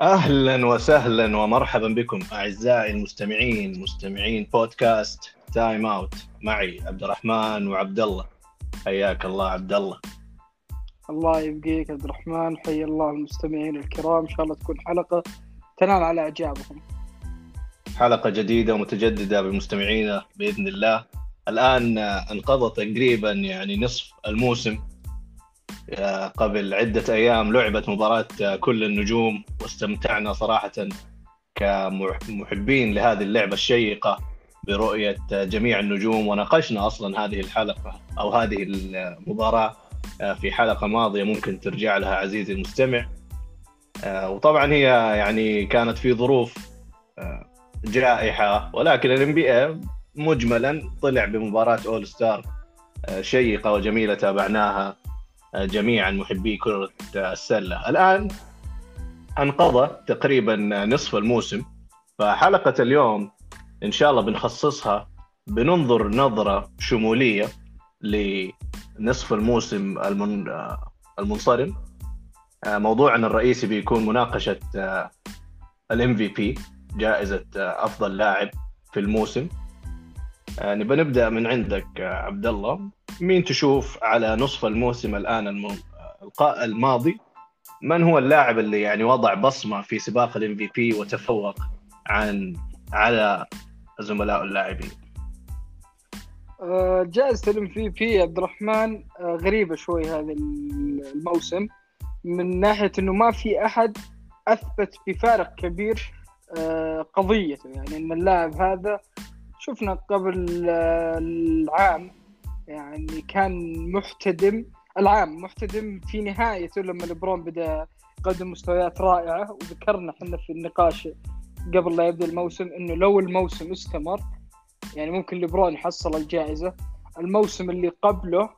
أهلا وسهلا ومرحبا بكم أعزائي المستمعين مستمعين بودكاست Time Out معي عبد الرحمن وعبد الله حياك الله عبد الله الله يبقيك عبد الرحمن حي الله المستمعين الكرام. إن شاء الله تكون حلقة تنال على اعجابكم حلقة جديدة ومتجددة بمستمعينا بإذن الله. الآن انقضى تقريبا يعني نصف الموسم. قبل عدة أيام لعبت مباراة كل النجوم واستمتعنا صراحة كمحبين لهذه اللعبة الشيقة برؤية جميع النجوم وناقشنا أصلا هذه الحلقة أو هذه المباراة في حلقة ماضية ممكن ترجع لها عزيزي المستمع. وطبعا هي يعني كانت في ظروف جائحة ولكن الام بي مجملا طلع بمباراة اول ستار شيقة وجميلة تابعناها. جميعا محبي كرة السلة. الآن أنقضى تقريبا نصف الموسم فحلقة اليوم إن شاء الله بنخصصها بننظر نظرة شمولية لنصف الموسم المنصرم. موضوعنا الرئيسي بيكون مناقشة الام في بي جائزة أفضل لاعب في الموسم. نبى نبدأ من عندك عبد الله مين تشوف على نصف الموسم الآن الماضي؟ من هو اللاعب اللي يعني وضع بصمة في سباق ال MVP وتفوق عن على زملاء اللاعبين؟ آه، جائزة ال MVP عبد الرحمن آه، غريبة شوي هذا الموسم من ناحية إنه ما في أحد أثبت بفارق كبير آه، قضيته يعني إن اللاعب هذا شفنا قبل العام يعني كان محتدم العام محتدم في نهايته لما لبرون بدأ يقدم مستويات رائعة وذكرنا إحنا في النقاش قبل لا يبدأ الموسم إنه لو الموسم استمر يعني ممكن لبرون يحصل الجائزة. الموسم اللي قبله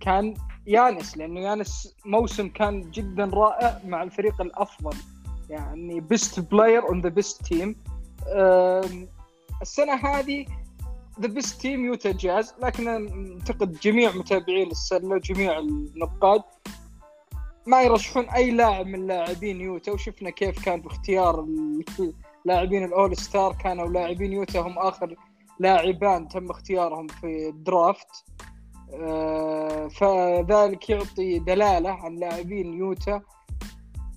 كان يانس لأنه يانس موسم كان جدا رائع مع الفريق الأفضل. يعني best player on the best team السنة هذه the best team يوتا جاز لكن أعتقد جميع متابعين السله وجميع النقاد ما يرشحون أي لاعب من لاعبين يوتا وشفنا كيف كان باختيار لاعبين ال All-Star كانوا لاعبين يوتا هم آخر لاعبان تم اختيارهم في ال draft آه، فذلك يعطي دلالة عن لاعبين يوتا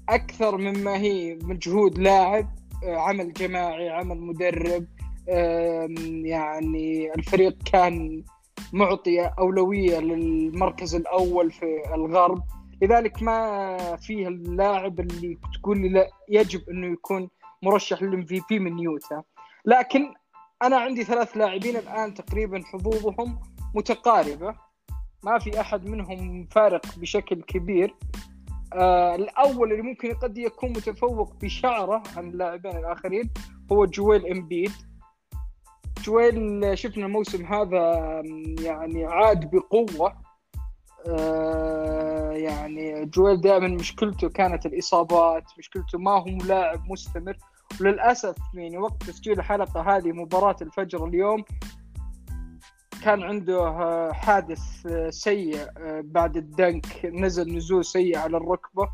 أكثر مما هي مجهود لاعب آه، عمل جماعي عمل مدرب. يعني الفريق كان معطي أولوية للمركز الأول في الغرب. لذلك ما فيه اللاعب اللي تقول لي لا يجب أنه يكون مرشح للام في بي من يوتا لكن أنا عندي ثلاث لاعبين الآن تقريبا حظوظهم متقاربة. ما في أحد منهم فارق بشكل كبير. آه الأول اللي ممكن قد يكون متفوق بشعره عن اللاعبين الآخرين هو جويل إمبيد. جويل شفنا الموسم هذا يعني عاد بقوة. آه، يعني جويل دائما مشكلته كانت الإصابات مشكلته ما هو لاعب مستمر. وللأسف يعني وقت تسجيل الحلقة هذه مباراة الفجر اليوم كان عنده حادث سيء آه، بعد ال dunk. نزل نزول سيء على الركبة.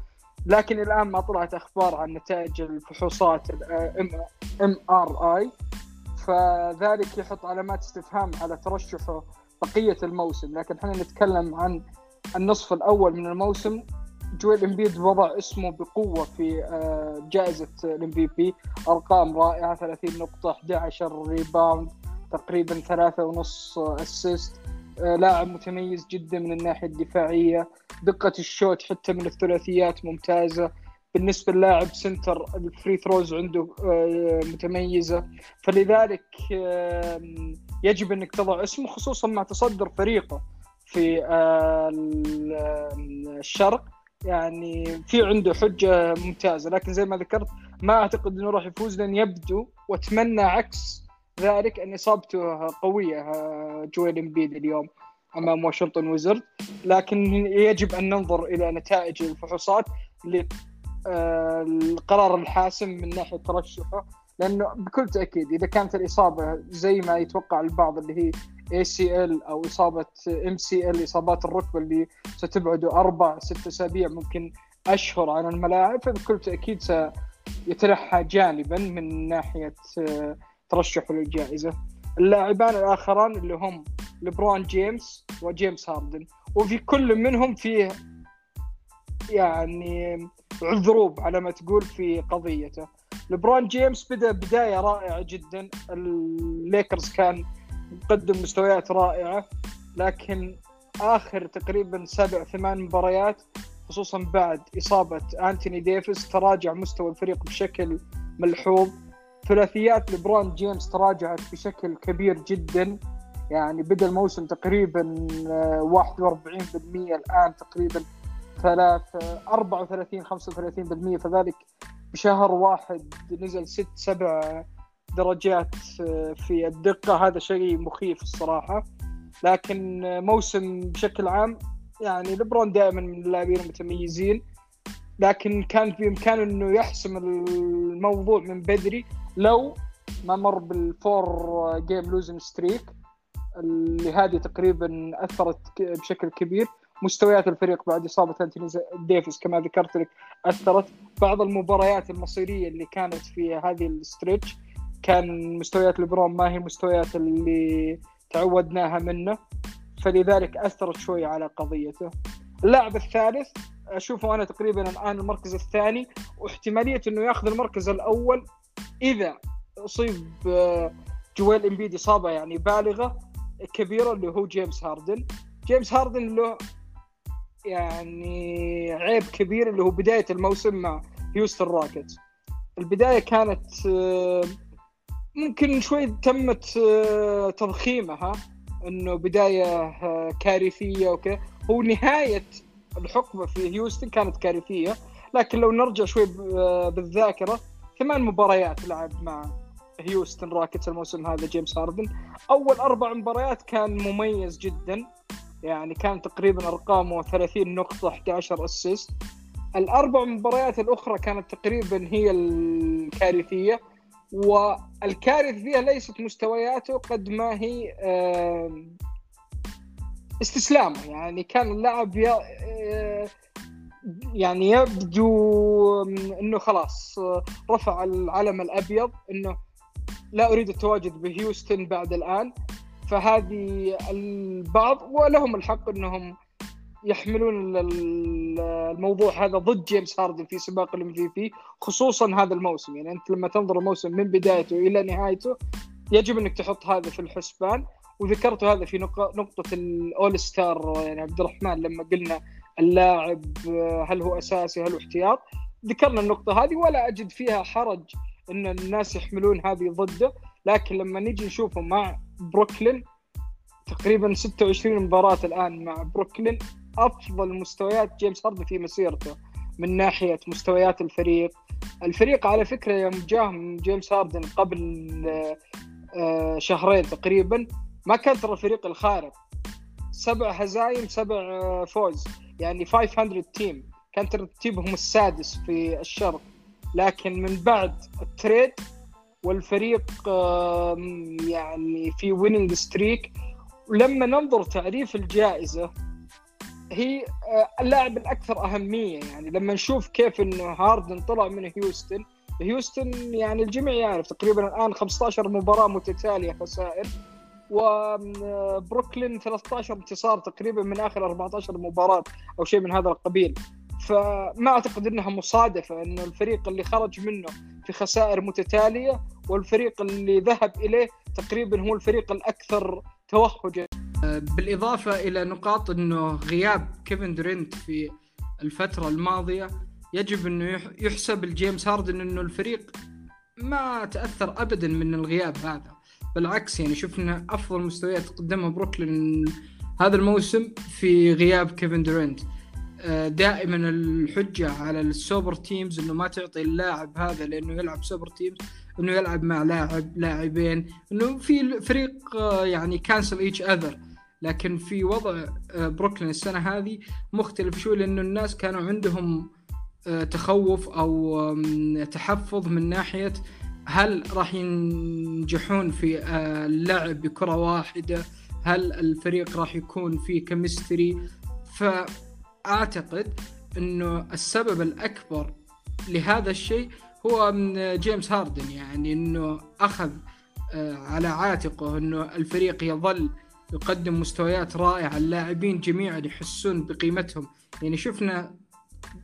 لكن الآن ما طلعت أخبار عن نتائج الفحوصات MRI فذلك يحط علامات استفهام على ترشحه بقية الموسم. لكن إحنا نتكلم عن النصف الأول من الموسم. جويل إمبيد وضع اسمه بقوة في آه، جائزة ال MVP. أرقام رائعة 30 نقطة 11 rebound تقريبا ثلاثة ونص assist آه، لاعب متميز جدا من الناحية الدفاعية. دقة ال shoot حتى من الثلاثيات ممتازة. بالنسبة للاعب center ال free throws عنده آه، متميزة. فلذلك يجب أنك تضع اسمه خصوصا مع تصدر فريقه في آه، الشرق. يعني في عنده حجة ممتازة. لكن زي ما ذكرت ما أعتقد إنه راح يفوز لأن يبدو وأتمنى عكس ذلك أن إصابته قوية آه، جويل إمبيد اليوم أمام واشنطن ويزرد. لكن يجب أن ننظر إلى نتائج الفحوصات القرار الحاسم من ناحية ترشحه لأنه بكل تأكيد إذا كانت الإصابة زي ما يتوقع البعض اللي هي ACL أو إصابة MCL إصابات الركبة اللي ستبعده أربع ست أسابيع ممكن أشهر عن الملاعب فبكل تأكيد يتنحى جانبا من ناحية آه، ترشحه للجائزة. اللاعبان الآخران اللي هم لبرون جيمس وجيمس هاردن وفي كل منهم فيه يعني عذروب على ما تقول في قضيته. لبرون جيمس بدأ بداية رائعة جدا. الليكرز كان مقدم مستويات رائعة لكن آخر تقريبا سبع ثمان مباريات خصوصا بعد إصابة أنتوني ديفيس تراجع مستوى الفريق بشكل ملحوظ. ثلاثيات لبرون جيمس تراجعت بشكل كبير جدا. يعني بدأ الموسم تقريبا 41% الآن تقريبا 3 34 35% فذلك بشهر واحد نزل ست سبع درجات في الدقة. هذا شيء مخيف الصراحة. لكن موسم بشكل عام يعني لبرون دائما من اللاعبين المتميزين. لكن كان في إمكانه إنه يحسم الموضوع من بدري لو ما مر بال four game losing streak اللي هذه تقريبا أثرت بشكل كبير. مستويات الفريق بعد إصابة أنتوني ديفيس كما ذكرت لك أثرت. بعض المباريات المصيرية اللي كانت في هذه ال stretch كان مستويات لبرون ما هي مستويات اللي تعودناها منه فلذلك أثرت شوي على قضيته. اللاعب الثالث أشوفه أنا تقريبا الآن المركز الثاني واحتمالية إنه ياخذ المركز الأول إذا أصيب آه، جويل امبيد إصابة يعني بالغة كبيرة اللي هو جيمس هاردن. جيمس هاردن له يعني عيب كبير اللي هو بداية الموسم مع هيوستن روكيتس البداية كانت آه، ممكن شوي تمت آه، تضخيمها إنه بداية كارثية وكذا. هو نهاية الحقبة في هيوستن كانت كارثية لكن لو نرجع شوي بالذاكرة ثمان مباريات لعب مع هيوستن روكيتس الموسم هذا جيمس هاردن. أول أربع مباريات كان مميز جدا. يعني كان تقريبا ارقامه 30 نقطة 11 اسيست الأربع مباريات الأخرى كانت تقريبا هي الكارثية والكارث فيها ليست مستوياته قد ما هي استسلامه. يعني كان اللاعب يعني يبدو إنه خلاص رفع العلم الأبيض إنه لا أريد التواجد بهيوستن بعد الآن. فهذه البعض ولهم الحق إنهم يحملون الموضوع هذا ضد جيمس هاردن في سباق ال MVP خصوصا هذا الموسم. يعني أنت لما تنظر الموسم من بدايته إلى نهايته يجب إنك تحط هذا في الحسبان. وذكرت هذا في نقطة ال All-Star يعني عبد الرحمن لما قلنا اللاعب هل هو أساسي هل هو احتياط. ذكرنا النقطة هذه ولا أجد فيها حرج أن الناس يحملون هذه ضده. لكن لما نجي نشوفه مع بروكلين تقريبا 26 مباراة الآن مع بروكلين أفضل مستويات جيمس هاردن في مسيرته من ناحية مستويات الفريق. الفريق على فكرة يوم جاه جيمس هاردن قبل آه، شهرين تقريبا ما كان ترى الفريق الخارق. سبع هزايم سبع آه، فوز يعني 500 team. كان ترتيبهم السادس في الشرق. لكن من بعد ال trade والفريق يعني في winning streak ولما ننظر تعريف الجائزة هي آه، اللاعب الأكثر أهمية. يعني لما نشوف كيف انه هاردن طلع من هيوستن هيوستن يعني الجميع يعرف تقريبا الآن 15 مباراة متتالية خسائر وبروكلين 13 انتصار تقريبا من آخر 14 مباراة أو شيء من هذا القبيل. فما أعتقد إنها مصادفة انه الفريق اللي خرج منه في خسائر متتالية والفريق اللي ذهب إليه تقريبا هو الفريق الأكثر توهجا. بالإضافة إلى نقاط إنه غياب كيفن دورينت في الفترة الماضية يجب إنه يحسب لجيمس هاردن إنه الفريق ما تأثر ابدا من الغياب هذا. بالعكس يعني شفنا أفضل مستويات قدمها بروكلين هذا الموسم في غياب كيفن آه، دائما الحجة على ال super teams إنه ما تعطي اللاعب هذا لأنه يلعب super teams إنه يلعب مع لاعب لاعبين إنه في فريق آه، يعني cancel each other لكن في وضع آه، بروكلين السنة هذه مختلف شوي لأنه الناس كانوا عندهم تخوف أو تحفظ من ناحية هل راح ينجحون في آه، اللعب بكرة واحدة هل الفريق راح يكون فيه كمستري فأعتقد أنه السبب الأكبر لهذا الشيء هو من جيمس هاردن يعني إنه أخذ آه، على عاتقه إنه الفريق يظل يقدم مستويات رائعة اللاعبين جميعا يحسون بقيمتهم. يعني شفنا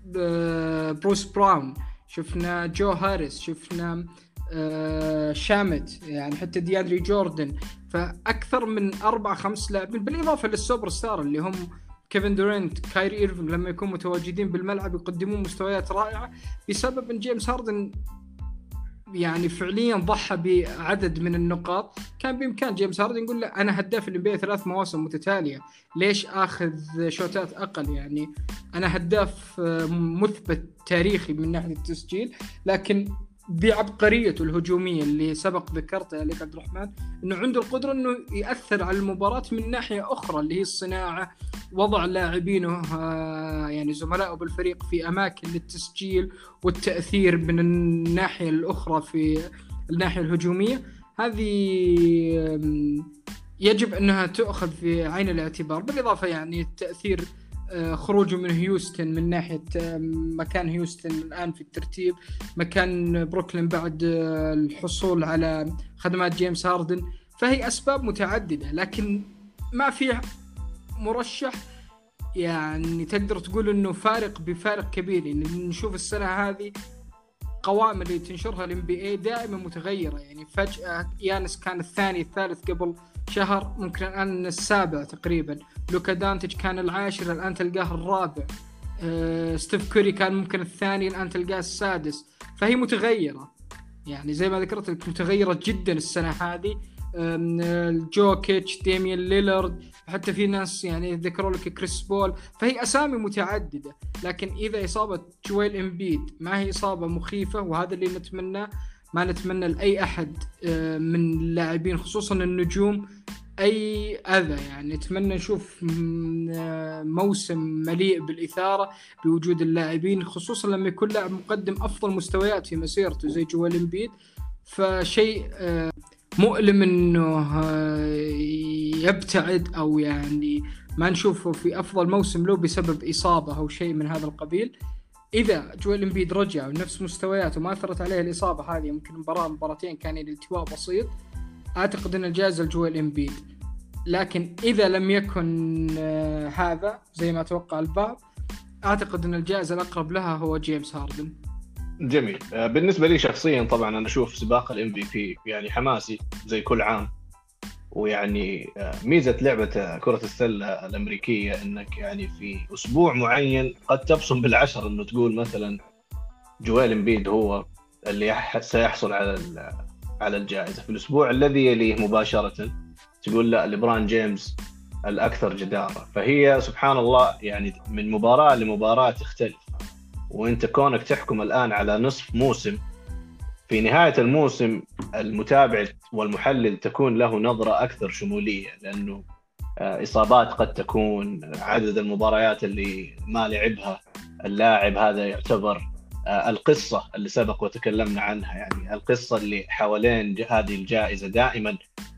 بروس براون شفنا جو هاريس شفنا آه، شامت يعني حتى دياندري جوردن. فأكثر من أربع خمس لاعبين بالإضافة للسوبر ستار اللي هم كيفن دورينت كايري ايرفينغ لما يكونوا متواجدين بالملعب يقدمون مستويات رائعة بسبب إن جيمس هاردن يعني فعليا ضحى بعدد من النقاط. كان بإمكان جيمس هاردن يقول لا أنا هداف ال NBA ثلاث مواسم متتالية ليش آخذ شوتات أقل؟ يعني أنا هداف مثبت تاريخي من ناحية التسجيل لكن بعبقريته الهجومية اللي سبق ذكرتها لك عبد الرحمن إنه عنده القدرة إنه يأثر على المباراة من ناحية أخرى اللي هي الصناعة وضع لاعبينه آه، يعني زملائه بالفريق في أماكن للتسجيل والتأثير من الناحية الأخرى في الناحية الهجومية. هذه يجب إنها تؤخذ في عين الاعتبار. بالإضافة يعني التأثير خروجه من هيوستن من ناحية آه، مكان هيوستن الآن في الترتيب مكان بروكلين بعد آه، الحصول على خدمات جيمس هاردن. فهي أسباب متعددة لكن ما في مرشح يعني تقدر تقول إنه فارق بفارق كبير. يعني نشوف السنة هذه قوائم اللي تنشرها ال NBA دائما متغيرة. يعني فجأة يانس كان الثاني الثالث قبل شهر ممكن الآن السابع تقريبا. لوكا دونتشيتش كان العاشر الآن تلقاه الرابع. أه ستيف كوري كان ممكن الثاني الآن تلقاه السادس. فهي متغيرة. يعني زي ما ذكرت لك متغيرة جدا السنة هذه. جوكيتش ديميان ليلارد حتى في ناس يعني ذكروا لك كريس بول فهي أسامي متعددة لكن إذا إصابة جويل إمبيد ما هي إصابة مخيفة وهذا اللي نتمناه ما نتمنى لأي أحد آه، من اللاعبين خصوصا النجوم أي أذى. يعني نتمنى نشوف آه، موسم مليء بالإثارة بوجود اللاعبين خصوصا لما يكون لاعب مقدم أفضل مستويات في مسيرته زي جوال إمبيد. فشيء آه، مؤلم إنه يبتعد أو يعني ما نشوفه في أفضل موسم له بسبب إصابة أو شيء من هذا القبيل. إذا جويل إمبيد رجع ونفس مستوياته ما أثرت عليه الإصابة هذه ممكن مباراه مباراتين كان الالتواء بسيط أعتقد إن الجائزة لجويل إمبيد. لكن إذا لم يكن آه، هذا زي ما توقع البعض أعتقد إن الجائزة الأقرب لها هو جيمس هاردن. جميل. آه، بالنسبة لي شخصيا طبعا أنا أشوف سباق ال MVP يعني حماسي زي كل عام. ويعني آه، ميزة لعبة كرة السلة الأمريكية إنك يعني في أسبوع معين قد تبصم بالعشر إنه تقول مثلا جويل امبيد هو اللي سيحصل على على الجائزة. في الأسبوع الذي يليه مباشرة تقول لا ليبرون جيمس الأكثر جدارة. فهي سبحان الله يعني من مباراة لمباراة تختلف. وإنت كونك تحكم الآن على نصف موسم في نهاية الموسم المتابع والمحلل تكون له نظرة أكثر شمولية لأنه آه، إصابات قد تكون عدد المباريات اللي ما لعبها اللاعب هذا يعتبر آه، القصة اللي سبق وتكلمنا عنها. يعني القصة اللي حوالين هذه الجائزة دائما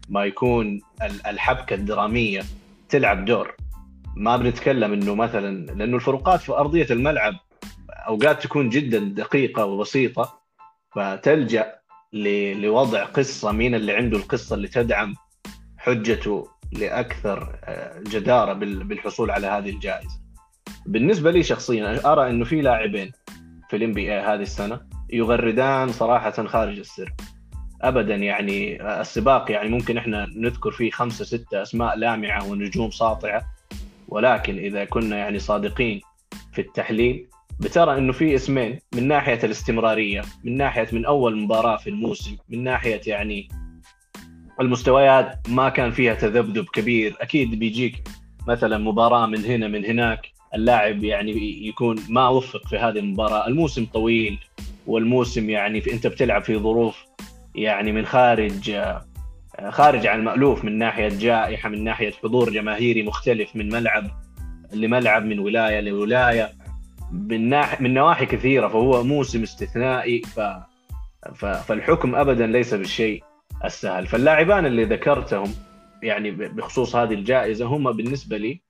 ما يكون الحبكة الدرامية تلعب دور. ما بنتكلم إنه مثلا لأنه الفروقات في أرضية الملعب أوقات تكون جدا دقيقة وبسيطة فتلجأ لوضع قصة مين اللي عنده القصة اللي تدعم حجته لأكثر آه، جدارة بالحصول على هذه الجائزة. بالنسبة لي شخصيا أرى إنه في لاعبين في الام بي هذه السنة يغردان صراحة خارج السر. ابدا يعني آه، السباق يعني ممكن إحنا نذكر فيه خمسة ستة أسماء لامعة ونجوم ساطعة ولكن إذا كنا يعني صادقين في التحليل بترى إنه في اسمين من ناحية الاستمرارية من ناحية من أول مباراة في الموسم من ناحية يعني المستويات ما كان فيها تذبذب كبير أكيد بيجيك مثلا مباراة من هنا من هناك اللاعب يعني يكون ما وفق في هذه المباراة الموسم طويل والموسم يعني في أنت بتلعب في ظروف يعني من خارج خارج عن المألوف من ناحية جائحة من ناحية حضور جماهيري مختلف من ملعب لملعب من ولاية لولاية. من ناحيه من نواحي كثيرة فهو موسم استثنائي ف... ف... فالحكم ابدا ليس بالشيء السهل. فاللاعبان اللي ذكرتهم يعني بخصوص هذه الجائزة هم بالنسبة لي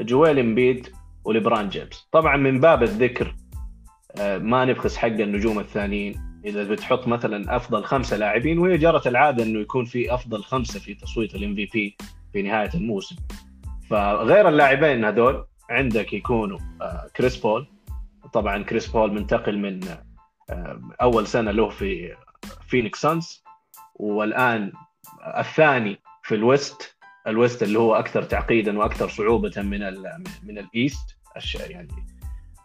جويل امبيد وليبرون جيمس. طبعا من باب الذكر آه، ما نبخس حق النجوم الثانيين. إذا بتحط مثلا أفضل خمسة لاعبين وهي جرت العادة إنه يكون في أفضل خمسة في تصويت ال MVP في نهاية الموسم. فغير اللاعبين هذول عندك يكونوا آه، كريس بول طبعا كريس بول منتقل من آه، أول سنة له في فينيكس صنز والآن الثاني في ال West ال West اللي هو أكثر تعقيدا وأكثر صعوبة من ال من ال East يعني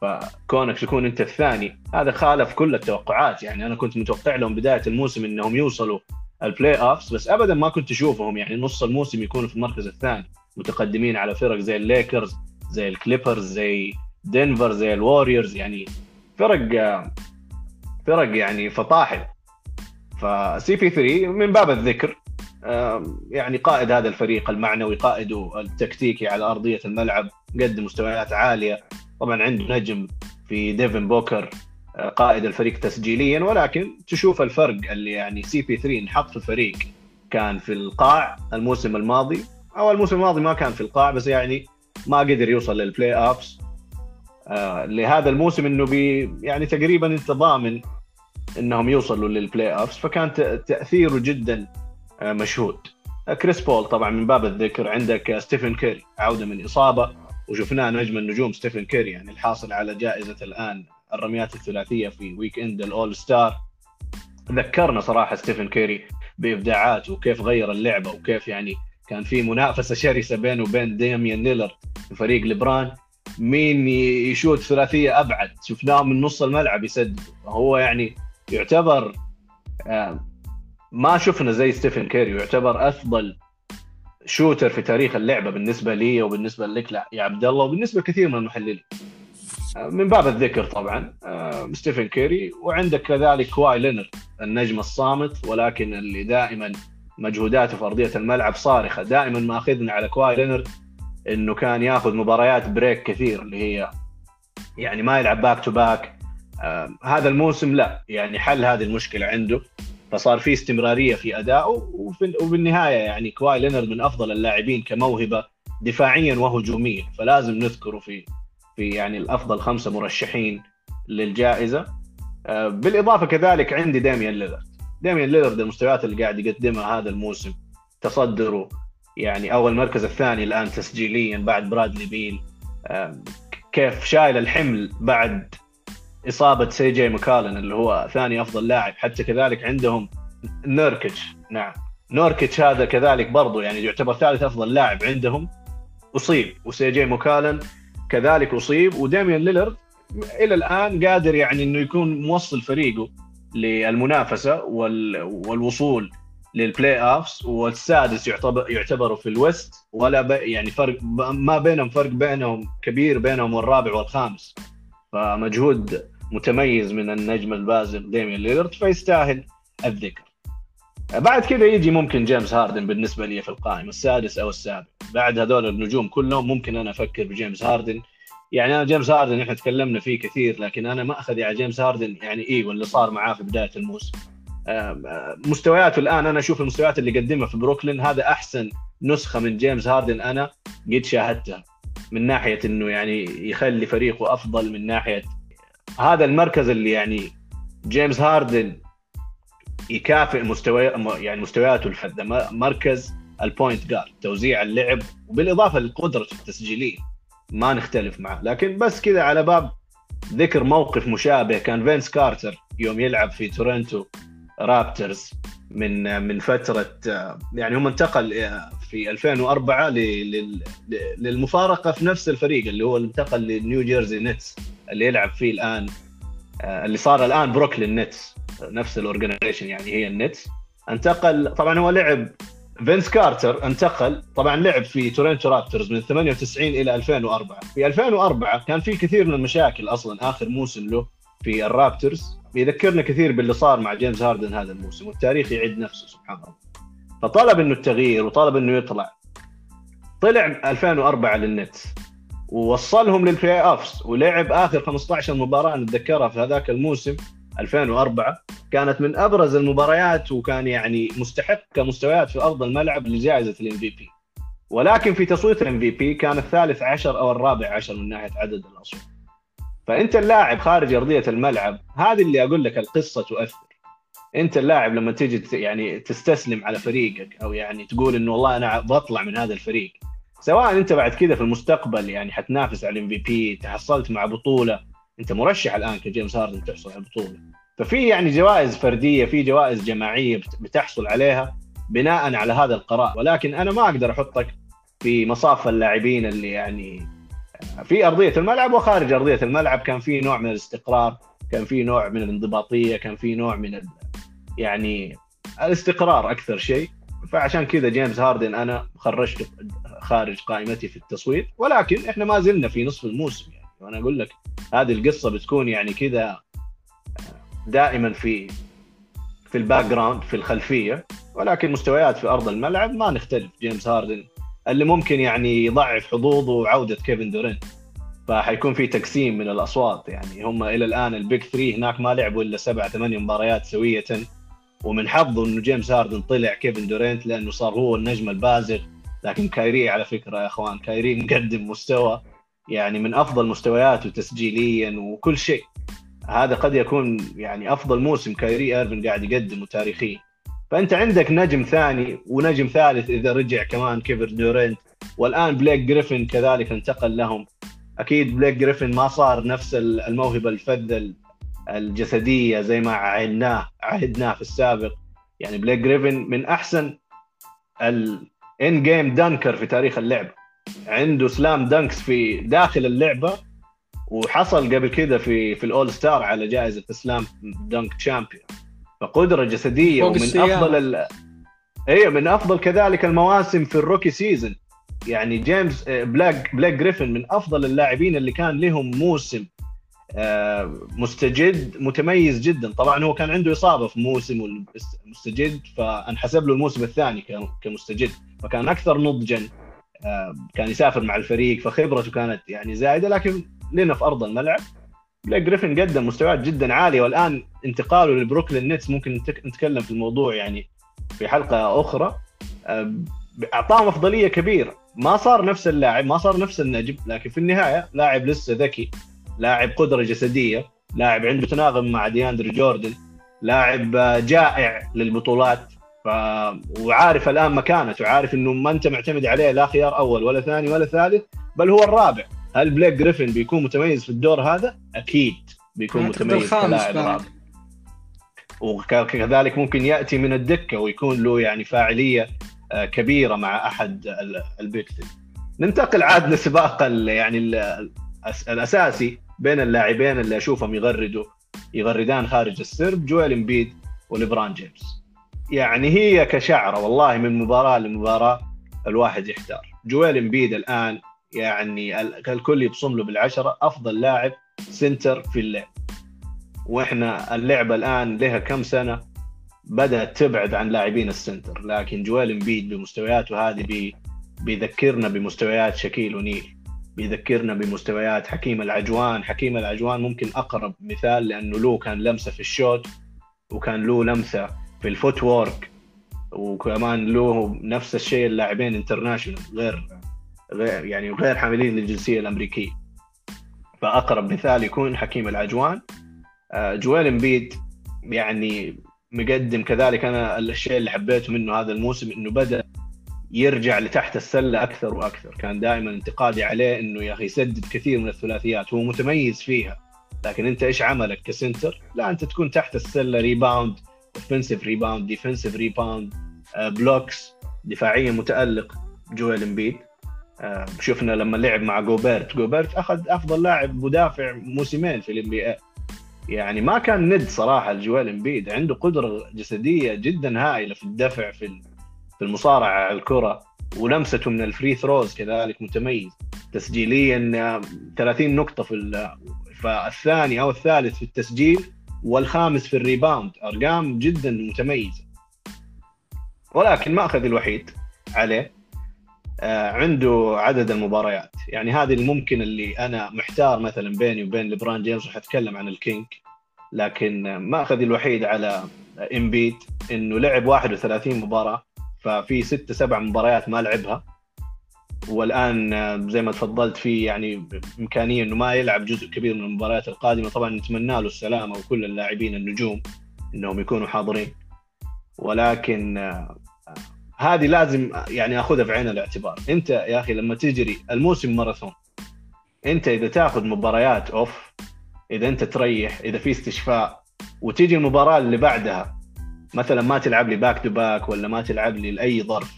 فكونك تكون أنت الثاني هذا خالف كل التوقعات. يعني أنا كنت متوقع لهم بداية الموسم إنهم يوصلوا ال playoffs بس ابدا ما كنت أشوفهم. يعني نص الموسم يكونوا في المركز الثاني متقدمين على فرق زي الليكرز زي الكليبرز زي دنفر زي الوريورز يعني فرق فرق يعني فطاحل. ف CP3 من باب الذكر يعني قائد هذا الفريق المعنوي قائده التكتيكي على أرضية الملعب قدم مستويات عالية طبعا عنده نجم في ديفن بوكر آه، قائد الفريق تسجيليا. ولكن تشوف الفرق اللي يعني CP3 انحط في الفريق كان في القاع الموسم الماضي أو الموسم الماضي ما كان في القاع بس يعني ما قدر يوصل لل playoffs لهذا الموسم إنه بي يعني تقريبا انت ضامن إنهم يوصلوا لل playoffs فكان تأثيره جدا آه مشهود. آه كريس بول طبعا من باب الذكر عندك ستيفن كيري عودة من إصابة وشفناه نجم النجوم ستيفن كيري يعني الحاصل على جائزة الآن الرميات الثلاثية في weekend ال all-star ذكرنا صراحة ستيفن كيري بإبداعاته وكيف غير اللعبة وكيف يعني كان في منافسة شرسة بينه وبين ديميان ليلرد في فريق ليبرون. مين يشوت ثلاثية أبعد. شفناه من نص الملعب يسدد. هو يعني يعتبر آه، ما شفنا زي ستيفن كيري يعتبر أفضل shooter في تاريخ اللعبة بالنسبة لي وبالنسبة لك. لا يا عبد الله وبالنسبة لكثير من المحللين. آه، من باب الذكر طبعا آه، ستيفن كيري وعندك كذلك كواي لينرد النجم الصامت ولكن اللي دائما مجهوداته في أرضية الملعب صارخة. دائما ما أخذنا على كواي لينرد إنه كان ياخذ مباريات break كثير اللي هي يعني ما يلعب back to back هذا الموسم لا يعني حل هذه المشكلة عنده. فصار في استمرارية في أدائه وبالنهاية يعني كواي لينرد من أفضل اللاعبين كموهبة دفاعيا وهجوميا. فلازم نذكره في في يعني الأفضل خمسة مرشحين للجائزة. بالإضافة كذلك عندي داميان ليلرد داميان ليلرد المستويات اللي قاعد يقدمها هذا الموسم. تصدره يعني أول المركز الثاني الآن تسجيليا بعد برادلي بيل. كيف شايل الحمل بعد إصابة سي جي مكالم اللي هو ثاني أفضل لاعب؟ حتى كذلك عندهم نوركيتش. نعم. نوركيتش هذا كذلك برضو يعني يعتبر ثالث أفضل لاعب عندهم. أصيب. وسي جي مكالم كذلك أصيب. وداميان ليلرد إلى الآن قادر يعني إنه يكون موصل فريقه للمنافسة والوصول لل playoffs والسادس يعتبر يعتبروا في ال West ولا يعني فرق ما بينهم فرق بينهم كبير بينهم والرابع والخامس. فمجهود متميز من النجم البازل ديميان ليلرد فيستاهل الذكر. بعد كذا يجي ممكن جيمس هاردن بالنسبة لي في القائمة السادس أو السابع. بعد هذول النجوم كلهم ممكن أنا أفكر بجيمس هاردن. يعني أنا جيمس هاردن إحنا تكلمنا فيه كثير لكن أنا ماخذي على جيمس هاردن يعني إيه واللي صار معاه في بداية الموسم. مستوياته الآن أنا أشوف المستويات اللي قدمها في بروكلين هذا أحسن نسخة من جيمس هاردن أنا قد شاهدتها من ناحية إنه يعني يخلي فريقه أفضل من ناحية هذا المركز اللي يعني جيمس هاردن يكافئ مستوى يعني مستوياته الفذه مركز ال point guard توزيع اللعب وبالإضافة لقدرته التسجيلية. ما نختلف معه. لكن بس كذا على باب ذكر موقف مشابه. كان فينس كارتر يوم يلعب في تورنتو. رابترز من من فترة يعني هم انتقل في 2004 للمفارقة في نفس الفريق اللي هو انتقل لنيو جيرسي نتس اللي يلعب فيه الآن اللي صار الآن بروكلين نتس نفس ال organization يعني هي النتس انتقل طبعا هو لعب فينس كارتر انتقل طبعا لعب في تورنتو رابترز من 98 إلى 2004 في 2004 كان في كثير من المشاكل أصلا آخر موسم له. في الرابترز يذكرنا كثير باللي صار مع جيمس هاردن هذا الموسم والتاريخ يعيد نفسه سبحان الله. فطلب إنه التغيير وطلب إنه يطلع. طلع 2004 للنتس ووصلهم لل playoffs ولعب آخر 15 مباراة نتذكرها في هذاك الموسم 2004 كانت من أبرز المباريات وكان يعني مستحق كمستويات في أرض الملعب لجائزة ال MVP ولكن في تصويت ال MVP كان الثالث عشر أو الرابع عشر من ناحية عدد الأصوات. فأنت اللاعب خارج أرضية الملعب هذه اللي أقول لك القصة تؤثر. أنت اللاعب لما تيجي يعني تستسلم على فريقك أو يعني تقول إنه والله أنا بطلع من هذا الفريق. سواء أنت بعد كذا في المستقبل يعني حتنافس على الام في بي تحصلت مع بطولة أنت مرشح الآن كجيمس هاردن تحصل على البطوله ففي يعني جوائز فردية في جوائز جماعية بتحصل عليها بناء على هذا القرار. ولكن أنا ما أقدر أحطك في مصاف اللاعبين اللي يعني في أرضية الملعب وخارج أرضية الملعب. كان في نوع من الاستقرار كان في نوع من الانضباطية كان في نوع من يعني الاستقرار أكثر شيء. فعشان كذا جيمس هاردن أنا خرجته خارج قائمتي في التصويت. ولكن إحنا ما زلنا في نصف الموسم يعني. وأنا أقول لك هذه القصة بتكون يعني كذا دائما في في ال background في الخلفية. ولكن مستويات في أرض الملعب ما نختلف. جيمس هاردن اللي ممكن يعني يضعف حظوظه عوده كيفن دورينت فحيكون في تقسيم من الأصوات يعني هم إلى الآن ال Big 3 هناك ما لعبوا إلا سبع ثمانية مباريات سوية. ومن حظه إنه جيمس هاردن طلع كيفن دورينت لأنه صار هو النجم البازغ. لكن كايري على فكرة يا إخوان كايري مقدم مستوى يعني من أفضل مستوياته تسجيليا وكل شيء. هذا قد يكون يعني أفضل موسم كايري ايرفن قاعد يقدمه تاريخيا. فأنت عندك نجم ثاني ونجم ثالث إذا رجع كمان كيفن دورينت. والآن بليك جريفن كذلك انتقل لهم. أكيد بليك جريفن ما صار نفس الموهبة الفذة الجسدية زي ما عهدناه عهدناه في السابق. يعني بليك جريفن من أحسن ال in-game dunker في تاريخ اللعبه عنده slam dunks في داخل اللعبة. وحصل قبل كده في في ال All-Star على جائزة slam dunk champion فقدره جسدية ومن أفضل ال... أيوه من أفضل كذلك المواسم في ال rookie season يعني جيمس بليك بليك جريفن من أفضل اللاعبين اللي كان لهم موسم آه، مستجد متميز جدا. طبعا هو كان عنده إصابة في موسم مستجد فانحسب له الموسم الثاني كمستجد. فكان أكثر نضجا آه، كان يسافر مع الفريق فخبرته كانت يعني زايدة لكن لنا في أرض الملعب. بليك جريفن قدم مستويات جدا عالية والآن انتقاله لبروكلين نتس. ممكن نتكلم في الموضوع يعني في حلقة أخرى. اعطاهم افضليه كبيرة. ما صار نفس اللاعب ما صار نفس النجم لكن في النهاية لاعب لسه ذكي لاعب قدرة جسدية لاعب عنده تناغم مع دياندري جوردن لاعب جائع للبطولات. ف... وعارف الآن مكانته عارف إنه ما أنت معتمد عليه لا خيار أول ولا ثاني ولا ثالث بل هو الرابع. هل بليك جريفن بيكون متميز في الدور هذا؟ أكيد بيكون متميز كلاعب رابع وكذلك ممكن يأتي من الدكة ويكون له يعني فاعلية آه، كبيرة مع أحد ال Big ننتقل عاد لسباق يعني الأساسي بين اللاعبين اللي أشوفهم يغردوا يغردان خارج السرب جويل امبيد وليبران جيمس. يعني هي كشعرة والله من مباراة لمباراة الواحد يحتار. جويل امبيد الآن يعني الكل يبصم له بالعشرة أفضل لاعب center في اللعب. وإحنا اللعبة الآن لها كم سنة؟ بدأت تبعد عن لاعبين ال center لكن جويل إمبيد بمستوياته هذه بي بيذكرنا بمستويات شكيل أونيل. بيذكرنا بمستويات حكيم العجوان. حكيم العجوان ممكن أقرب مثال لأنه له كان لمسة في ال shoot وكان له لمسة في ال footwork وكمان له نفس الشيء اللاعبين international غير غير يعني غير حاملين للجنسية الأمريكية. فأقرب مثال يكون حكيم العجوان. آه، جويل امبيد يعني مقدم كذلك. أنا الشيء اللي حبيته منه هذا الموسم إنه بدأ يرجع لتحت السلة أكثر وأكثر. كان دائما انتقادي عليه إنه يا أخي يسدد كثير من الثلاثيات. هو متميز فيها. لكن أنت إيش عملك ك center؟ لا أنت تكون تحت السلة rebound offensive rebound defensive rebound blocks دفاعيا متألق جويل امبيد شفنا لما لعب مع جوبرت. جوبرت أخذ أفضل لاعب مدافع موسمين في ال NBA يعني ما كان ند صراحة جويل إمبيد. عنده قدرة جسدية جدا هائلة في الدفع في في المصارعة على الكرة ولمسته من ال free throws كذلك متميز. تسجيليا 30 نقطة في فالثاني أو الثالث في التسجيل والخامس في ال rebound. أرقام جدا متميزة. ولكن ما أخذ الوحيد عليه. آه عنده عدد المباريات. يعني هذه الممكن اللي أنا محتار مثلا بيني وبين ليبران جيمس وحتكلم عن ال King. لكن ما اخذ الوحيد على إمبيد إنه لعب 31 مباراة ففي ست سبع مباريات ما لعبها. والآن زي ما تفضلت في يعني إمكانية إنه ما يلعب جزء كبير من المباريات القادمة. طبعا نتمنى له السلامة وكل اللاعبين النجوم إنهم يكونوا حاضرين. ولكن آه، هذه لازم يعني أخذها في عين الاعتبار. أنت يا أخي لما تجري الموسم ماراثون أنت إذا تأخذ مباريات أوف إذا أنت تريح إذا في استشفاء وتيجي المباراة اللي بعدها مثلا ما تلعب لي back to back ولا ما تلعب لي لأي ظرف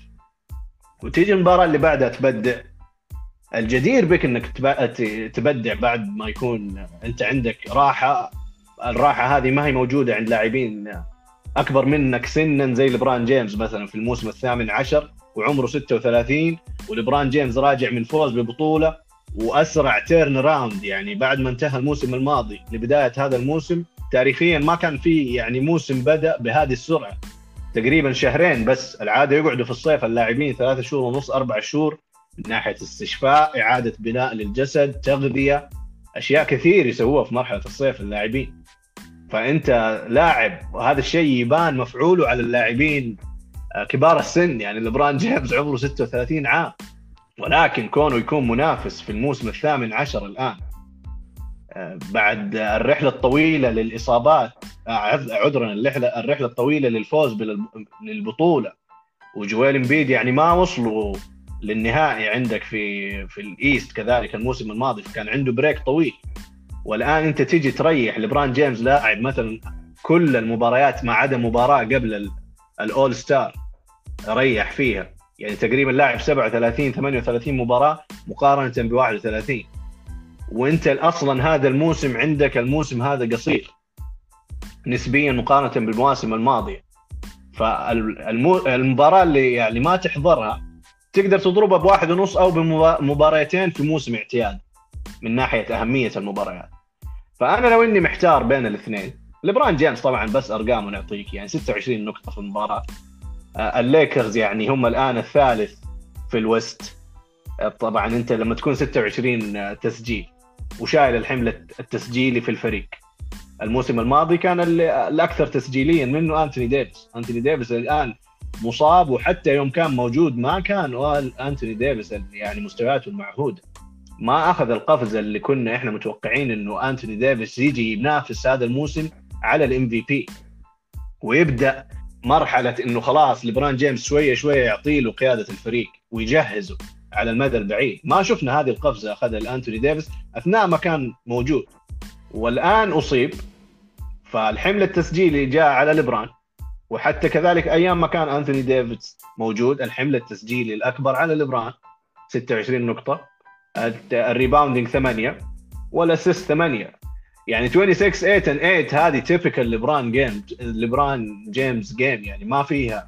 وتيجي المباراة اللي بعدها تبدع. الجدير بك إنك تبدع بعد ما يكون أنت عندك راحة. الراحة هذه ما هي موجودة عند لاعبين أكبر منك سنا زي لبران جيمس مثلا في الموسم الثامن عشر وعمره 36 ولبران جيمس راجع من فوز ببطولة وأسرع turnaround يعني بعد ما انتهى الموسم الماضي لبداية هذا الموسم تاريخيا ما كان في يعني موسم بدأ بهذه السرعة. تقريبا شهرين بس العادة يقعدوا في الصيف اللاعبين ثلاثة شهور ونص أربع شهور من ناحية استشفاء إعادة بناء للجسد تغذية أشياء كثير يسووها في مرحلة الصيف اللاعبين. فأنت لاعب وهذا الشيء يبان مفعوله على اللاعبين آه، كبار السن. يعني لبران جيمس عمره 36 عام ولكن كونه يكون منافس في الموسم الثامن عشر الآن. آه، بعد الرحلة الطويلة للإصابات آه، عذرا الرحله الطويلة للفوز بالبطوله وجويل امبيد يعني ما وصلوا للنهائي عندك في في ال East كذلك الموسم الماضي كان عنده break طويل. والآن أنت تيجي تريح لبران جيمس لاعب مثلا كل المباريات ما عدا مباراة قبل ال All-Star ريح فيها. يعني تقريبا لاعب 37 38 مباراة مقارنة ب 31 وأنت أصلا هذا الموسم عندك الموسم هذا قصير. نسبيا مقارنة بالمواسم الماضية. فالمباراه اللي يعني ما تحضرها تقدر تضربها بواحد ونص أو بمباريتين في موسم اعتياد من ناحية أهمية المباريات. فأنا لو إني محتار بين الاثنين لبران جيمس طبعا بس ارقامه نعطيك يعني 26 نقطة في المباراة. آه، الليكرز يعني هم الآن الثالث في ال West. آه، طبعا أنت لما تكون 26 آه، تسجيل وشايل الحمل التسجيلي في الفريق. الموسم الماضي كان الأكثر تسجيليا منه أنتوني ديفيس. أنتوني ديفيس الآن مصاب وحتى يوم كان موجود ما كان أنتوني ديفيس يعني مستوياته المعهوده ما أخذ القفزه اللي كنا إحنا متوقعين إنه أنتوني ديفيس يجي ينافس هذا الموسم على ال MVP. ويبدأ مرحلة إنه خلاص لبران جيمس شوية شوية يعطي له قيادة الفريق ويجهزه على المدى البعيد. ما شفنا هذه القفزة أخذها الانتوني ديفيس أثناء ما كان موجود. والآن أصيب فالحمل التسجيلي جاء على لبران وحتى كذلك أيام ما كان أنتوني ديفيس موجود الحمل التسجيلي الأكبر على لبران 26 نقطة. ال rebounding 8 وال assist 8 يعني 26 8 8 هذه typical لبران جيم لبران جيمس جيم يعني ما فيها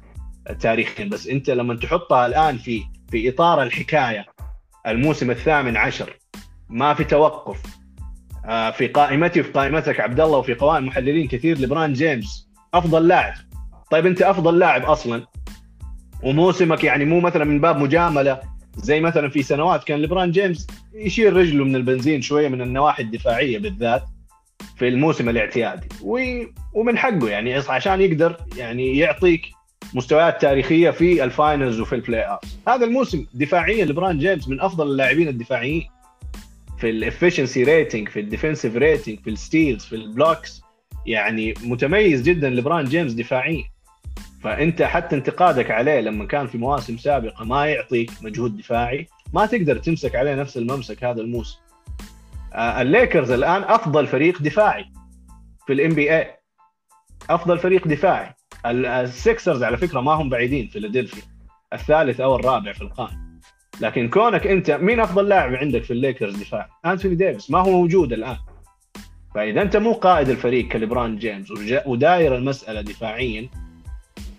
تاريخيا بس انت لما تحطها الآن في في إطار الحكاية الموسم الثامن عشر ما في توقف. آه، في قائمتي وفي قائمتك عبد الله وفي قوائم محللين كثير لبران جيمس أفضل لاعب. طيب أنت أفضل لاعب أصلا؟ وموسمك يعني مو مثلا من باب مجاملة زي مثلا في سنوات كان لبران جيمس يشيل رجله من البنزين شوية من النواحي الدفاعية بالذات في الموسم الاعتيادي. ومن حقه يعني عشان يقدر يعني يعطيك مستويات تاريخية في ال finals وفي ال playoff هذا الموسم دفاعيا لبران جيمس من أفضل اللاعبين الدفاعيين في ال efficiency rating في ال defensive rating في ال steals في ال blocks يعني متميز جدا لبران جيمس دفاعيا. فأنت حتى انتقادك عليه لما كان في مواسم سابقة ما يعطيك مجهود دفاعي ما تقدر تمسك عليه نفس الممسك هذا الموسم. آه، الليكرز الآن أفضل فريق دفاعي في ال NBA أفضل فريق دفاعي. السيكسرز على فكرة ما هم بعيدين فيلادلفيا. الثالث أو الرابع في القائمة. لكن كونك أنت مين أفضل لاعب عندك في الليكرز دفاع؟ انتوني ديفيس. ما هو موجود الآن. فإذا أنت مو قائد الفريق كلبران جيمس ودير المسألة دفاعيا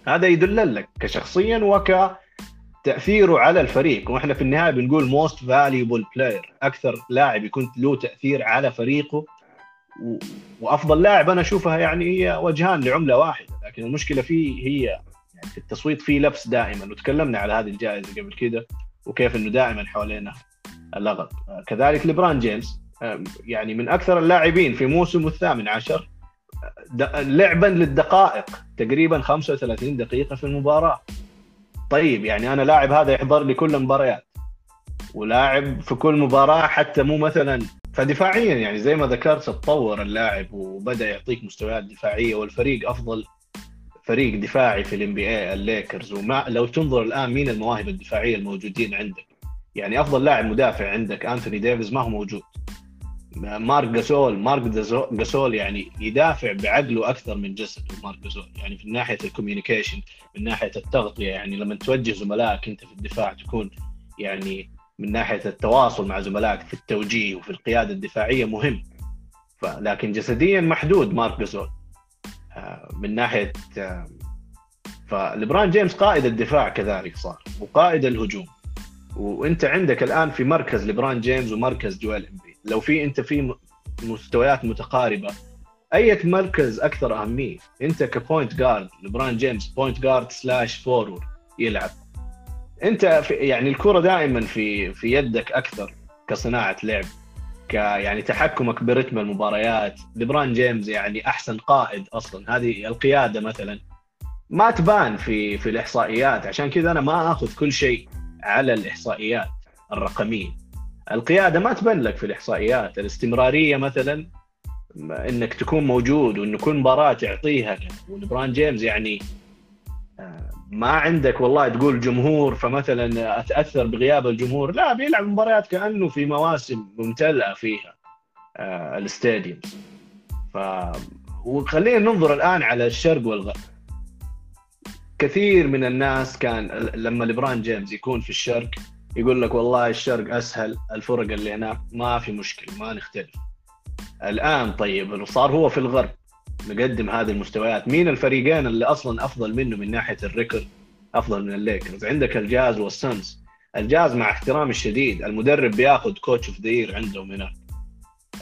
هذا يدل لك كشخصية وكتأثيره على الفريق. وإحنا في النهاية بنقول most valuable player أكثر لاعب يكون له تأثير على فريقه. و... وأفضل لاعب أنا أشوفها يعني هي وجهان لعملة واحدة. لكن المشكلة فيه هي يعني في التصويت فيه لبس دائما. وتكلمنا على هذه الجائزة قبل كده وكيف إنه دائما حوالينا اللغط. كذلك ليبران جيمس يعني من أكثر اللاعبين في موسمه الثامن عشر لعبا للدقائق تقريبا 35 دقيقة في المباراة. طيب يعني أنا لاعب هذا يحضر لي كل المباريات ولاعب في كل مباراة حتى مو مثلا فدفاعيا يعني زي ما ذكرت تطور اللاعب وبدأ يعطيك مستويات دفاعية والفريق أفضل فريق دفاعي في ال NBA الليكرز وما لو تنظر الآن مين المواهب الدفاعية الموجودين عندك. يعني أفضل لاعب مدافع عندك أنثوني ديفيز ما هو موجود. مارك جاسول مارك جاسول يعني يدافع بعقله أكثر من جسده مارك جاسول يعني في ناحية ال communication من ناحية التغطية يعني لما توجه زملائك أنت في الدفاع تكون يعني من ناحية التواصل مع زملائك في التوجيه وفي القيادة الدفاعية مهم. لكن جسديا محدود مارك جاسول آه، من ناحية آه، فليبران جيمس قائد الدفاع كذلك صار وقائد الهجوم. وأنت عندك الآن في مركز ليبران جيمس ومركز جويل امبيد لو في انت في مستويات متقاربة اي مركز أكثر أهمية؟ أنت ك point guard ليبران جيمس point guard slash forward يلعب. أنت في يعني الكرة دائما في في يدك أكثر كصناعة لعب ك يعني تحكمك برتم المباريات. ليبران جيمس يعني أحسن قائد أصلا. هذه القيادة مثلا ما تبان في في الإحصائيات. عشان كذا أنا ما آخذ كل شيء على الإحصائيات الرقمية. القيادة ما تبان لك في الإحصائيات. الاستمرارية مثلا إنك تكون موجود وانه كل مباراة تعطيها. ولبران جيمس يعني آه، ما عندك والله تقول جمهور فمثلا أتأثر بغياب الجمهور. لا بيلعب مباريات كأنه في مواسم ممتلئة فيها آه، الاستاديوم ف وخلينا ننظر الآن على الشرق والغرب. كثير من الناس كان لما لبران جيمس يكون في الشرق يقول لك والله الشرق أسهل الفرق اللي هناك ما في مشكلة ما نختلف. الآن طيب صار هو في الغرب مقدم هذه المستويات. مين الفريقين اللي أصلا أفضل منه من ناحية ال record؟ أفضل من الليكرز. عندك الجاز والسنز الجاز مع احترامي الشديد المدرب بياخذ coach of the عندهم هناك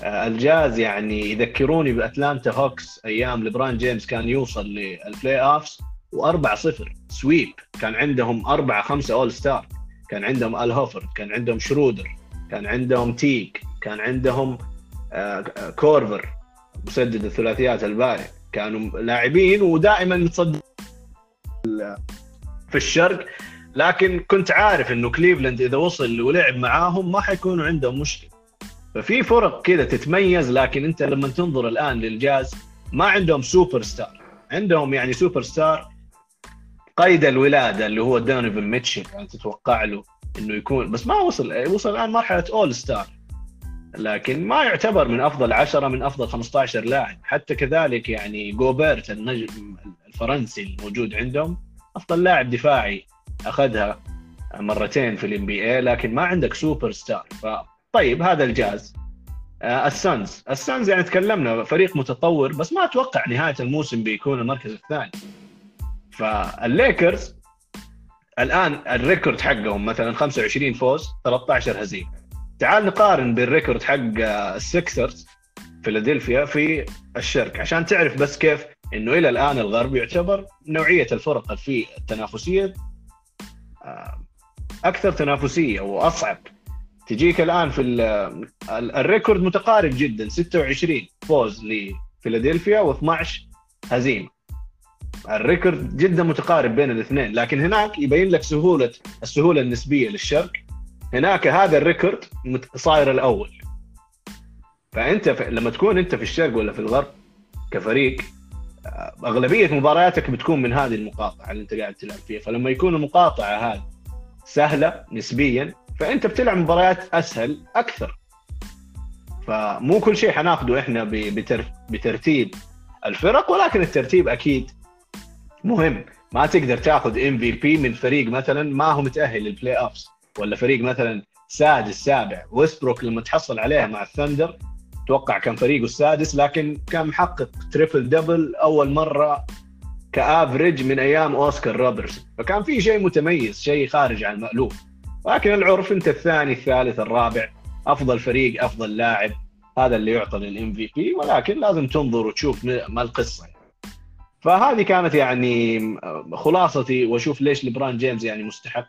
آه، الجاز يعني يذكروني بأتلانتا هوكس أيام لبران جيمس كان يوصل لل playoffs و4 0 sweep كان عندهم أربعة خمسة all star كان عندهم آل هورفورد كان عندهم شرودر كان عندهم تيج كان عندهم آه، كورفر مسدد الثلاثيات البارع كانوا لاعبين ودائما متصدر في الشرق. لكن كنت عارف إنه كليفلاند إذا وصل ولعب معاهم ما حيكونوا عندهم مشكلة. ففي فرق كذا تتميز لكن أنت لما تنظر الآن للجاز ما عندهم super star. عندهم يعني super star قيد الولادة اللي هو دونيفن ميتشل يعني تتوقع له إنه يكون بس ما وصل وصل الآن مرحلة all star لكن ما يعتبر من أفضل 10 من أفضل 15 لاعب. حتى كذلك يعني جوبرت النجم الفرنسي الموجود عندهم أفضل لاعب دفاعي أخذها مرتين في ال NBA لكن ما عندك super star فطيب هذا الجاز. آه السنز. السنز يعني تكلمنا فريق متطور بس ما أتوقع نهاية الموسم بيكون المركز الثاني. فالليكرز الآن ال record حقهم مثلا 25 فوز 13 هزيمة. تعال نقارن بال record حق السيكسرز فيلادلفيا في الشرق عشان تعرف بس كيف إنه إلى الآن الغرب يعتبر نوعية الفرق في التنافسية آه، أكثر تنافسية وأصعب. تجيك الآن في ال record متقارب جدا 26 فوز لفيلادلفيا و12 هزيمة. ال record جدا متقارب بين الاثنين لكن هناك يبين لك سهولة السهولة النسبية للشرق هناك هذا ال record صاير الأول. فأنت. لما تكون أنت في الشرق ولا في الغرب كفريق أغلبية مبارياتك بتكون من هذه المقاطعة اللي أنت قاعد تلعب فيها. فلما يكون المقاطعة هذه سهلة نسبيا فأنت بتلعب مباريات أسهل أكثر. فمو كل شيء حناخذه إحنا بتر... بترتيب الفرق ولكن الترتيب أكيد مهم. ما تقدر تاخذ MVP من فريق مثلا ما هو متأهل لل playoffs ولا فريق مثلا سادس سابع ويستبروك لما تحصل عليها مع الثندر توقع كان فريقه السادس لكن كان محقق triple double أول مرة ك average من أيام أوسكار روبرتسون. فكان في شيء متميز شيء خارج عن المألوف. لكن العرف أنت الثاني الثالث الرابع أفضل فريق أفضل لاعب هذا اللي يعطى لل MVP ولكن لازم تنظر وتشوف ما القصة. فهذه كانت يعني خلاصتي وأشوف ليش لبرون جيمس يعني مستحق.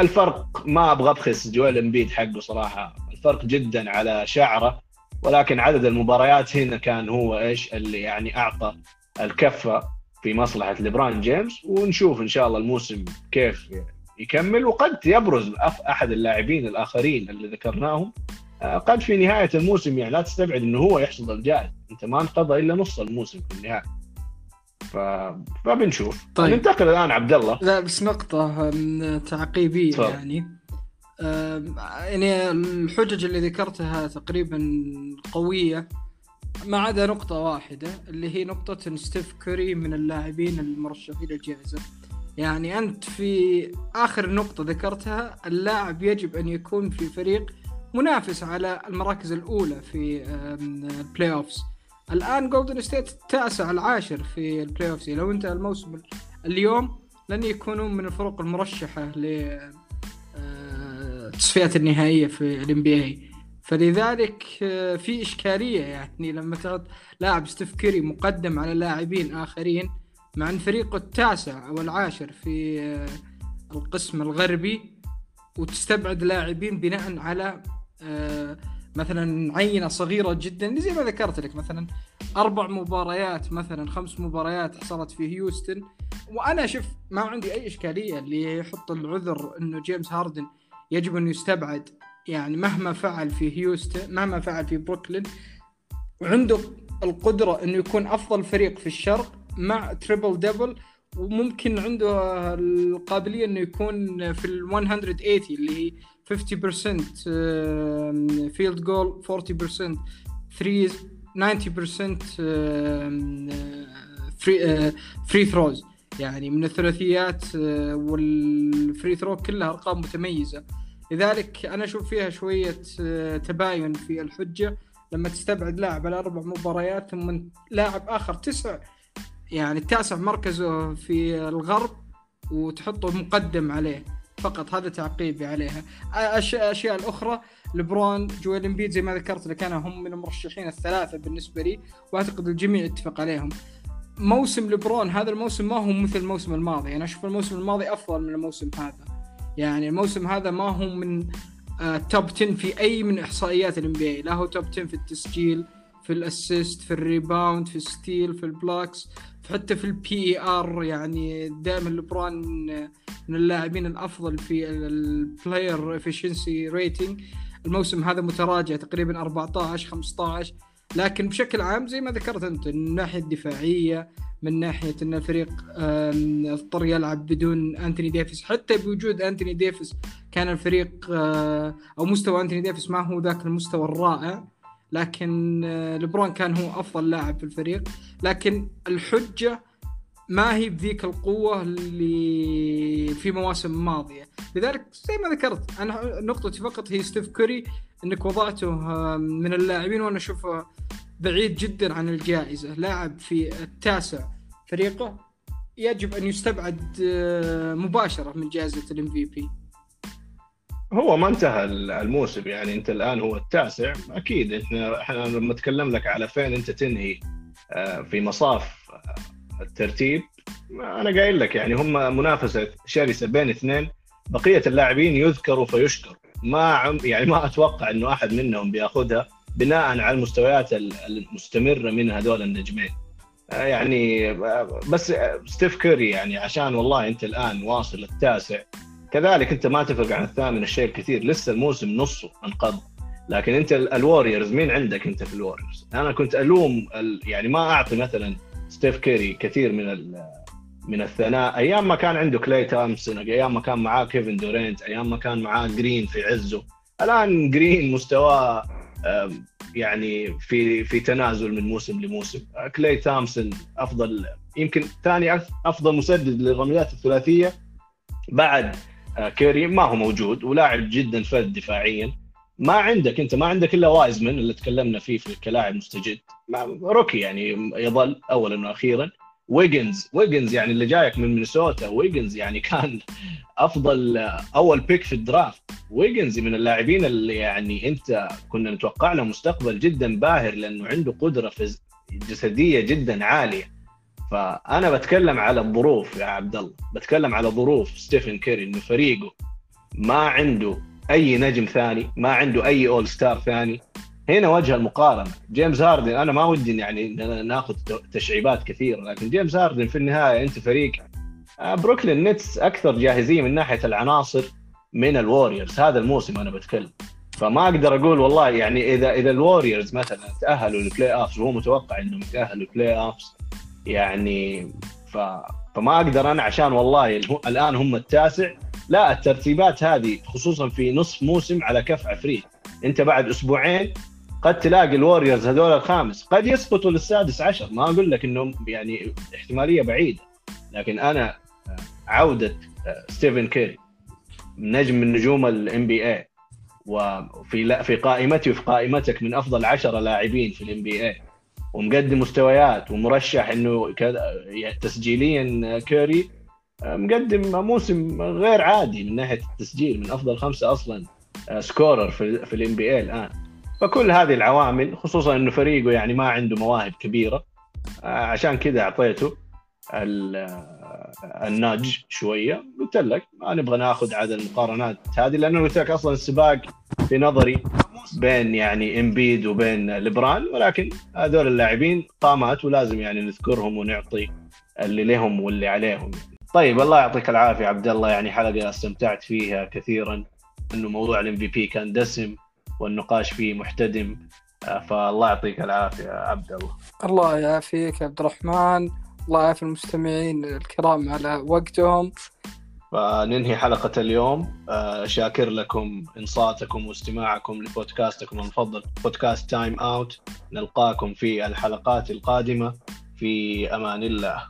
الفرق ما أبغى أبخس جويل امبيد حقه صراحة. الفرق جدا على شعره ولكن عدد المباريات هنا كان هو إيش اللي يعني أعطى الكفة في مصلحة لبران جيمس ونشوف إن شاء الله الموسم كيف يكمل. وقد يبرز أحد اللاعبين الآخرين اللي ذكرناهم. قد في نهاية الموسم يعني لا تستبعد إنه هو يحصد الجائزه أنت ما انقضى إلا نص الموسم في النهاية. ف... فبنشوف. طيب. ننتقل الآن عبد الله. لا بس نقطة أم، تعقيبية تفضل. يعني. يعني الحجج اللي ذكرتها تقريبا قوية ما عدا نقطة واحدة اللي هي نقطة ستيف كوري من اللاعبين المرشحين للجائزة. يعني أنت في آخر نقطة ذكرتها اللاعب يجب أن يكون في فريق منافس على المراكز الأولى في ال playoffs الآن جولدن ستيت التاسع العاشر في ال playoffs لو انتهى الموسم اليوم لن يكونوا من الفرق المرشحة ل آه، التصفيات النهائية في ال NBA فلذلك آه، في إشكالية يعني لما لاعب ستيف كيري مقدم على لاعبين آخرين مع أن فريقه التاسع أو العاشر في آه، القسم الغربي وتستبعد لاعبين بناء على آه، مثلا عينة صغيرة جدا زي ما ذكرت لك مثلا أربع مباريات مثلا خمس مباريات حصلت في هيوستن. وأنا شوف ما عندي أي إشكالية اللي يحط العذر إنه جيمس هاردن يجب انه يستبعد. يعني مهما فعل في هيوستن مهما فعل في بروكلين وعنده القدرة إنه يكون أفضل فريق في الشرق مع triple double. وممكن عنده القابلية إنه يكون في ال 180 اللي هي 50% field goal 40% threes 90% free free throws يعني من الثلاثيات آه، وال free throw كلها أرقام متميزة. لذلك أنا أشوف فيها شوية آه، تباين في الحجة. لما تستبعد لاعب على أربع مباريات ثم لاعب آخر تسع يعني التاسع مركزه في الغرب وتحطه مقدم عليه. فقط هذا تعقيبي عليها. الاشياء الأخرى لبرون جويل امبيد زي ما ذكرت لك أنا هم من المرشحين الثلاثة بالنسبة لي وأعتقد الجميع يتفق عليهم. موسم لبرون هذا الموسم ما هو مثل الموسم الماضي. أنا أشوف الموسم الماضي أفضل من الموسم هذا. يعني الموسم هذا ما هو من آه top 10 في أي من إحصائيات ال NBA لا هو top 10 في التسجيل في ال assist في ال rebound في ال steal في ال blocks حتى في ال PER يعني دائما لبرون من اللاعبين الأفضل في ال player efficiency rating الموسم هذا متراجع تقريبا 14 15 لكن بشكل عام زي ما ذكرت أنت من الناحية الدفاعية من ناحية إن الفريق اضطر يلعب بدون أنتوني ديفيس. حتى بوجود أنتوني ديفيس كان الفريق آه، أو مستوى أنتوني ديفيس ما هو ذاك المستوى الرائع. لكن آه، لبرون كان هو أفضل لاعب في الفريق. لكن الحجة ما هي بذيك القوة اللي في مواسم ماضية. لذلك زي ما ذكرت أنا نقطتي فقط هي ستيف كوري إنك وضعته آه، من اللاعبين وأنا أشوفه بعيد جدا عن الجائزة. لاعب في التاسع فريقه يجب أن يستبعد آه، مباشرة من جائزة ال MVP هو ما انتهى الموسم يعني انت الآن هو التاسع. أكيد إحنا إحنا لما اتكلم لك على فين أنت تنهي آه، في مصاف آه، الترتيب أنا قايل لك يعني هم منافسة شرسة بين اثنين. بقية اللاعبين يذكروا فيشكر. ما عم يعني ما أتوقع إنه أحد منهم بيأخذها بناء على المستويات ال- المستمرة من هذول النجمين. آه، يعني بس ستيف كوري يعني عشان والله أنت الآن واصل التاسع كذلك أنت ما تفرق عن الثامن الشيء الكثير لسه الموسم نصه انقضى لكن أنت ال- الوريورز مين عندك أنت في الوريورز؟ أنا كنت ألوم ال- يعني ما أعطي مثلا ستيف كيري كثير من من الثناء. أيام ما كان عنده كلاي تومسون أيام ما كان معاه كيفن دورينت أيام ما كان معاه جرين في عزه. الآن جرين مستواه يعني في في تنازل من موسم لموسم. كلاي تومسون أفضل يمكن ثاني أفضل مسدد للرميات الثلاثية بعد آه، كيري ما هو موجود ولاعب جدا فذ دفاعيا. ما عندك أنت ما عندك إلا وايزمن اللي تكلمنا فيه في كلاعب مستجد. rookie يعني يظل اولا وأخيرا. ويجنز ويجنز يعني اللي جايك من مينيسوتا. ويجنز يعني كان أفضل آه، أول pick في ال draft. ويجنز من اللاعبين اللي يعني أنت كنا نتوقع له مستقبل جدا باهر لأنه عنده قدرة جسدية جدا عالية. فأنا بتكلم على الظروف يا عبد الله. بتكلم على ظروف ستيفن كيري انه فريقه ما عنده أي نجم ثاني ما عنده أي all star ثاني. هنا وجه المقارنة. جيمس هاردن أنا ما ودي يعني ناخذ تشعيبات كثيرة لكن جيمس هاردن في النهاية أنت فريق آه، بروكلين نتس أكثر جاهزيه من ناحية العناصر من الوريورز هذا الموسم أنا بتكلم. فما أقدر أقول والله يعني اذا إذا ال Warriors مثلا تأهلوا لل playoffs وهو متوقع إنهم يتأهلوا لل playoffs يعني ف فما أقدر أنا عشان والله الآن هم التاسع. لا الترتيبات هذه خصوصا في نصف موسم على كف عفريت. أنت بعد أسبوعين قد تلاقي ال Warriors هذول الخامس. قد يسقطوا للسادس عشر. ما أقول لك إنهم يعني احتمالية بعيدة. لكن أنا عودة ستيفن كيري نجم من نجوم ال NBA وفي في قائمتي وفي قائمتك من أفضل عشرة لاعبين في ال NBA ومقدم مستويات ومرشح إنه تسجيليا كيري مقدم موسم غير عادي من ناحية التسجيل من أفضل خمسة أصلا scorer في, في ال NBA الآن. فكل هذه العوامل خصوصا إنه فريقه يعني ما عنده مواهب كبيرة عشان كذا أعطيته الناج شوية قلت لك ما نبغى ناخذ عدد المقارنات هذه لأنه قلت لك أصلا السباق في نظري بين يعني إمبيد وبين ليبرون ولكن هذول اللاعبين قامات ولازم يعني نذكرهم ونعطي اللي لهم واللي عليهم. طيب الله يعطيك العافية عبد الله يعني حلقة استمتعت فيها كثيرا إنه موضوع ال MVP كان دسم والنقاش فيه محتدم فالله يعطيك العافية عبد الله. الله يعافيك عبد الرحمن. الله يعافي المستمعين الكرام على وقتهم. فننهي حلقة اليوم. شاكر لكم إنصاتكم واستماعكم لبودكاستكم المفضل بودكاست تايم أوت. نلقاكم في الحلقات القادمة. في أمان الله.